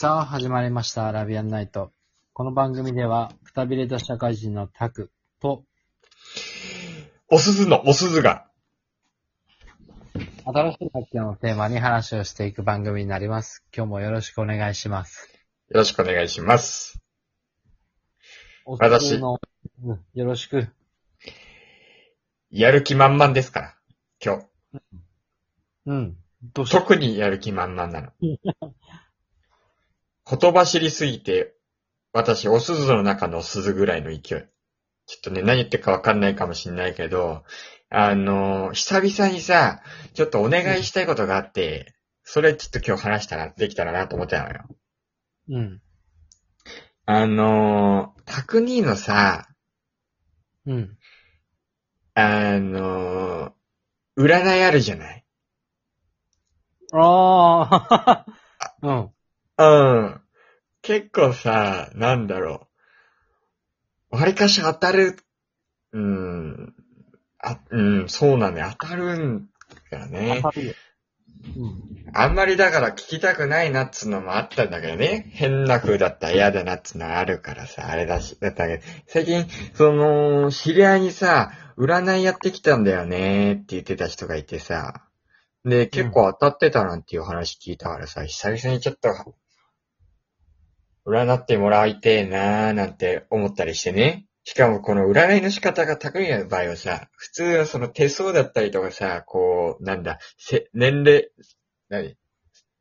さあ、始まりました。アラビアンナイト。この番組では、くたびれた社会人のタクと、おすずのおすずが。新しい発見をテーマに話をしていく番組になります。今日もよろしくお願いします。よろしくお願いします。お私すずの、うんよろしく。やる気満々ですから。今日。うん。どうした？特にやる気満々なの。ほとばしりすぎて、私、おすずの中の鈴ぐらいの勢い。ちょっとね、何言ってるかわかんないかもしんないけど、あのー久々にさ、ちょっとお願いしたいことがあって、それちょっと今日話したら、できたらなと思ってたのよ。うん。あのー、タクニーのさ、うん。あのー、占いあるじゃない？ああ、うん。うん。結構さ、なんだろう。わりかし当たる、うん、あ、うん、そうなんだよ。当たるんだよね。当たるようん。あんまりだから聞きたくないなっつうのもあったんだけどね。変な風だったら嫌だなっつうのはあるからさ、あれだし、だったけど、最近、その、知り合いにさ、占いやってきたんだよねって言ってた人がいてさ、で、結構当たってたなんていう話聞いたからさ、久々にちょっと、占ってもらいてえなーなんて思ったりしてね。しかもこの占いの仕方が巧みな場合はさ、普通はその手相だったりとかさ、こう、なんだ、せ年齢、何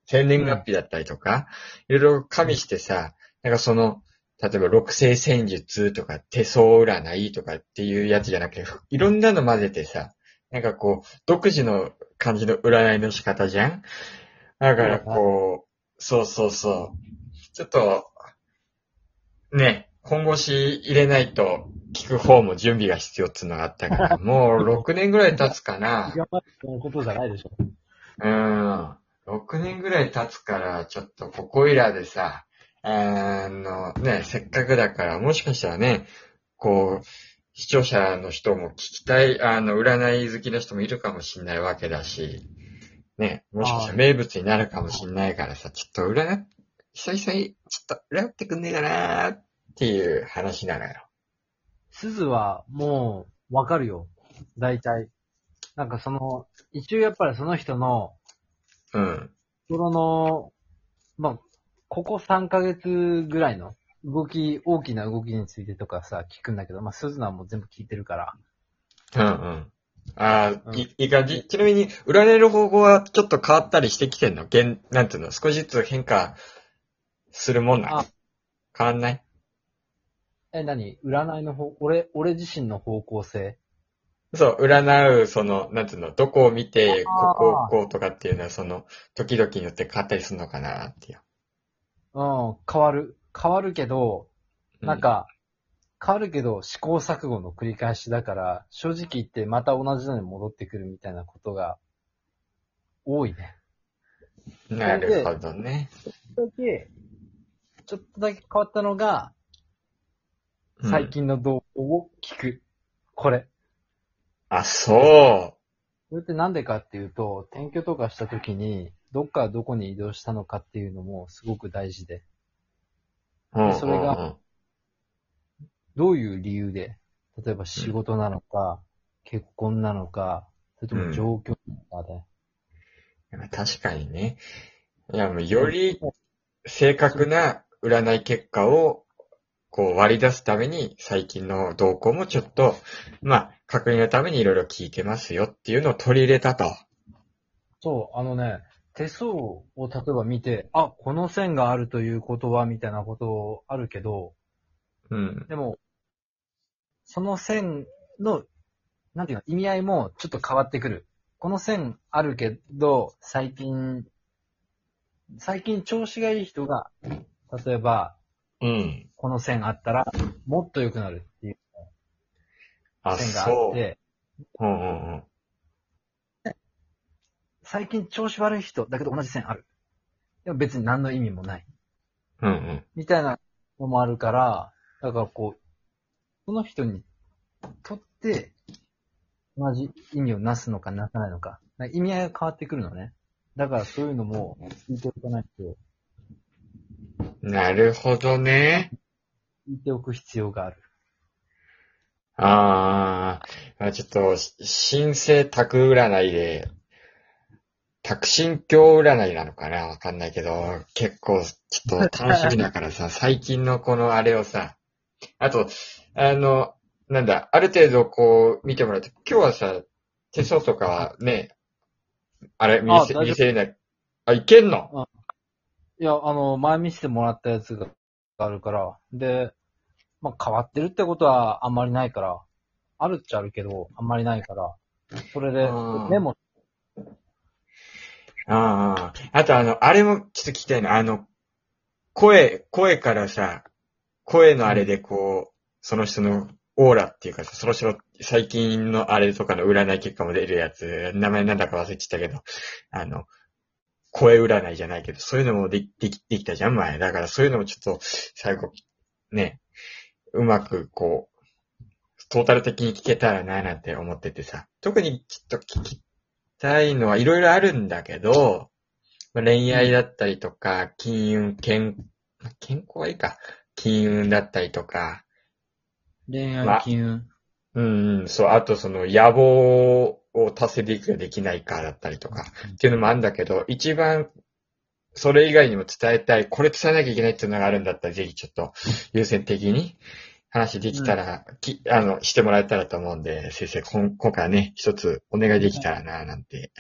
生年月日だったりとか、いろいろ加味してさ、なんかその、例えば六星戦術とか手相占いとかっていうやつじゃなくて、いろんなの混ぜてさ、なんかこう、独自の感じの占いの仕方じゃんだからこう、そうそうそう。ちょっと、ね、本腰入れないと聞く方も準備が必要っていうのがあったから、もう6年ぐらい経つかな。頑張ことじゃないでしょ。うん。6年ぐらい経つから、ちょっとここいらでさ、あの、ね、せっかくだから、もしかしたらね、こう、視聴者の人も聞きたい、あの、占い好きの人もいるかもしんないわけだし、ね、もしかしたら名物になるかもしんないからさ、ちょっと占っ、久々に、ちょっと占ってくんねえかなーっていう話なのよ。鈴はもうわかるよ。大体。なんかその、一応やっぱりその人の、うん。心の、まあ、ここ3ヶ月ぐらいの動き、大きな動きについてとかさ、聞くんだけど、まあ、鈴菜も全部聞いてるから。うんうん。ああ、うんいいい感じ？ちなみに、占いの方法はちょっと変わったりしてきてんの？現、なんていうの？少しずつ変化するもんなのあ変わんない？え、何？占いの方、俺、俺自身の方向性？そう、占う、その、なんていうのどこを見て、ここをこうとかっていうのは、その、時々によって変わったりするのかなっていう。うん、変わる。変わるけど、うなん、か、変わるけど、試行錯誤の繰り返しだから、正直言ってまた同じのに戻ってくるみたいなことが、多いね。なるほどね。だけ、ちょっとだけ変わったのが、うん最。近の動画を聞く。これ。あ、そそれってなんでかっていうと、転居とかした時に、どっからどこに移動したのかっていうのもすごく大事で、う。うんそれがうんどういう理由で、例えば仕事なのか、結婚なのか、それとも状況なのかで、うん確かにね。いや、もう、より正確な占い結果を、こう割り出すために、最近の動向もちょっと、まあ、確認のためにいろいろ聞いてますよっていうのを取り入れたと。そう、あのね、手相を例えば見て、あ、この線があるということは、みたいなことあるけど、うん。でも、その線の、なんていうの、意味合いもちょっと変わってくる。この線あるけど、最近、最近調子がいい人が、例えば、うん。この線あったら、もっと良くなるっていうあ、線があそう。って、うんうんうん。最近調子悪い人だけど同じ線ある。でも別に何の意味もない。うんうん。みたいなのもあるから、だからこう、その人にとって、同じ意味をなすのかなさないのか意味合いが変わってくるのね。だからそういうのも聞いておかないと、なるほどね。聞いておく必要がある。あーあ、ちょっと、新生宅占いで、宅心境占いなのかな？わかんないけど、結構、ちょっと楽しみだからさ、最近のこのあれをさ、あと、あの、なんだ、ある程度こう見てもらって、今日はさ、手相とかはね、あれ、見せ、見せれない。あ、いけんの？いや、あの、前見せてもらったやつがあるから、で、まあ、変わってるってことはあんまりないから、あるっちゃあるけど、あんまりないから、それでうん、メモ、ああ、あとあの、あれもちょっと聞きたいな。あの、声、声からさ、声のあれでこう、その人のオーラっていうかさ、その人の最近のあれとかの占い結果も出るやつ、名前なんだか忘れちゃったけど、あの、声占いじゃないけど、そういうのもででき、できたじゃん、前。だからそういうのもちょっと、最後、ね、うまくこう、トータル的に聞けたらな、なんて思っててさ。特にちょっと聞きたいのはいろいろあるんだけど、まあ恋愛だったりとか、金運、健、健康はいいか。金運だったりとか、恋ま愛、金運。うんうん、そう、あとその野望を達成できるかできないかだったりとか、っていうのもあるんだけど、一番、それ以外にも伝えたい、これ伝えなきゃいけないっていうのがあるんだったら、ぜひちょっと優先的に話できたら、きあの、してもらえたらと思うんで、先生、こん今回はね、一つお願いできたらな、なんて。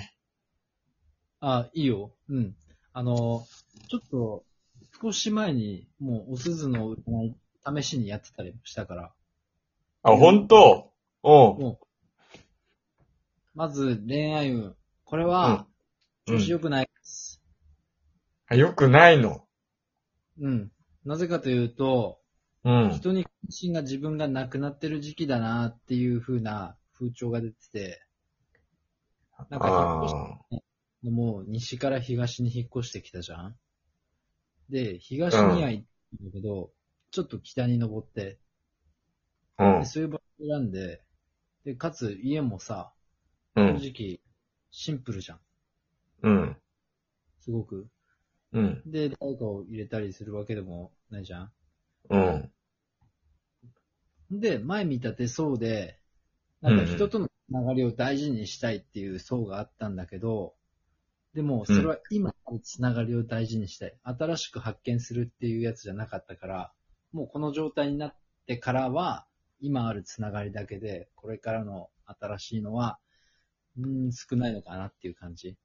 あ、いいよ。うん。あの、ちょっと、少し前に、もう、お鈴の試しにやってたりもしたから、あ、本当？おう。もう、まず、恋愛運。これは、うん調子良くないです。あよくないの？うん。なぜかというと、うん。人に関心が自分がなくなってる時期だなっていう風な風潮が出てて、なんか引っ越しあもう西から東に引っ越してきたじゃんで、東には行ったんだけど、ちょっと北に登って、ーでそういう場所を選んで、で、かつ家もさ、うん。正直、シンプルじゃん。うん。すごく。うん。で、誰かを入れたりするわけでもないじゃん。うん。で、前見た手相で、なんか人とのつながりを大事にしたいっていう層があったんだけど、でも、それは今のつながりを大事にしたい。新しく発見するっていうやつじゃなかったから、もうこの状態になってからは、今あるつながりだけで、これからの新しいのは、うーん、少ないのかなっていう感じ。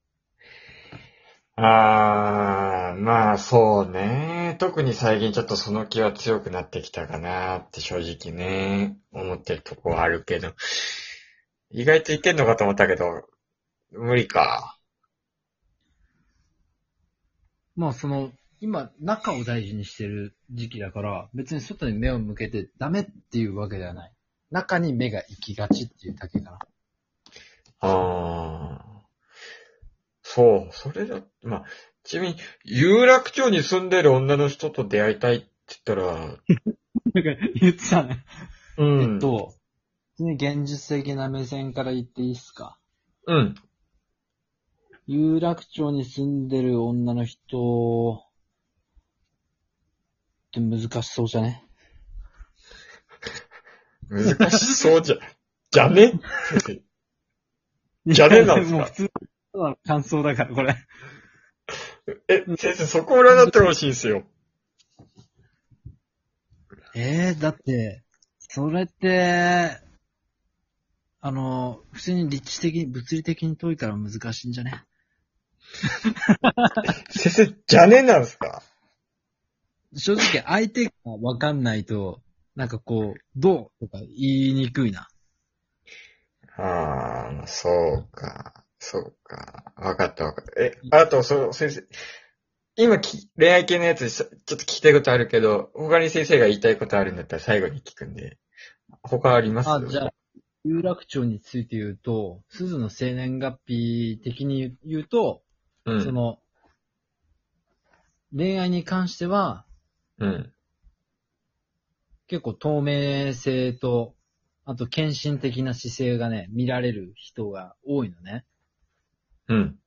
ああ、まあそうね。特に最近ちょっとその気は強くなってきたかなって正直ね、思ってるとこはあるけど。意外といけんのかと思ったけど、無理か。まあその、今、中を大事にしてる時期だから、別に外に目を向けてダメっていうわけではない。中に目が行きがちっていうだけかな。ああ。そう、それだ、まあ、ちなみに、有楽町に住んでる女の人と出会いたいって言ったら、なんか言ってたね。うん。えっと、普通に現実的な目線から言っていいっすか？うん。有楽町に住んでる女の人って難しそうじゃね？難しそうじゃ、じゃね？じゃねなんすか？もう普通の感想だから、これ。え、先生、そこ占ってほしいんですよ。えー、だって、それって、あの、普通に立地的に、物理的に遠いから難しいんじゃね？先生、じゃねなんすか？正直相手がわかんないと、なんかこう、どうとか言いにくいな。ああ、そうか。そうか。わかったわかった。え、あと、そう、先生。今き、恋愛系のやつ、ちょっと聞きたいことあるけど、他に先生が言いたいことあるんだったら最後に聞くんで。他あります？あ、じゃあ、有楽町について言うと、鈴の生年月日的に言うと、うん。その、恋愛に関しては、うん。結構透明性と、あと献身的な姿勢がね、見られる人が多いのね。うん。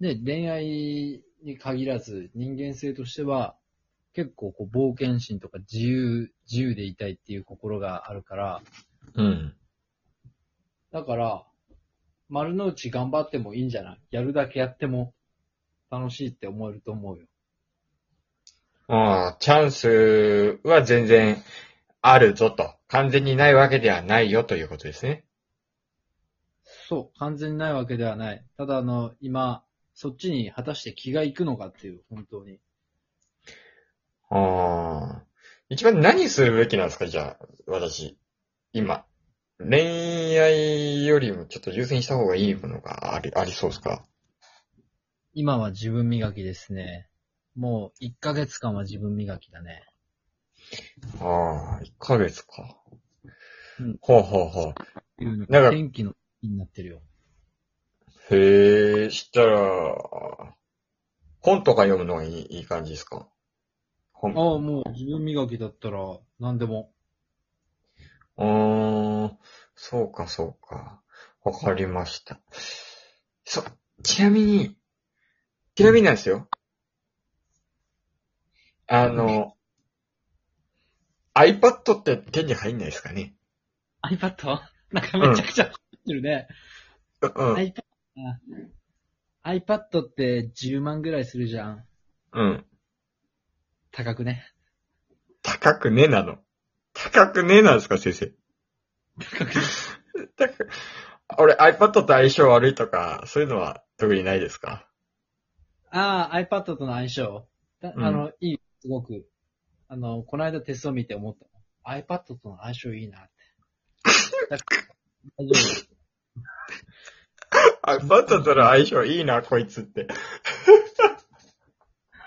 で、恋愛に限らず人間性としては、結構こう冒険心とか自由、自由でいたいっていう心があるから、うん。だから、丸の内頑張ってもいいんじゃない？やるだけやっても楽しいって思えると思うよ。ああ、チャンスは全然あるぞと。完全にないわけではないよということですね。そう、完全にないわけではない。ただあの、今、そっちに果たして気が行くのかっていう、本当に。ああ。一番何するべきなんですか？じゃあ、私。今。恋愛よりもちょっと優先した方がいいものがあり、ありそうですか？今は自分磨きですね。もう1ヶ月間は自分磨きだね。ああ、1ヶ月か。うんほうほうほう。いうのなんか天気の日になってるよ。へえ、したら、本とか読むのがいいいい感じですか？本。ああ、もう自分磨きだったら何でも。あー、そうかそうか。わかりました。そ、ちなみに、ちなみになんですよ。あの、iPad って手に入んないですかね？iPad? なんかめちゃくちゃ入ってるね。うん。iPad、あ iPad って10万ぐらいするじゃん。うん。高くね。高くねえなの？高くねえなんですか、先生？高くね。高く俺 iPad と相性悪いとか、そういうのは特にないですか？ああ、iPad との相性。だうんあの、いい、すごく。あの、この間テスト見て思った。iPad との相性いいなって。大丈夫。iPad との相性いいな、こいつって。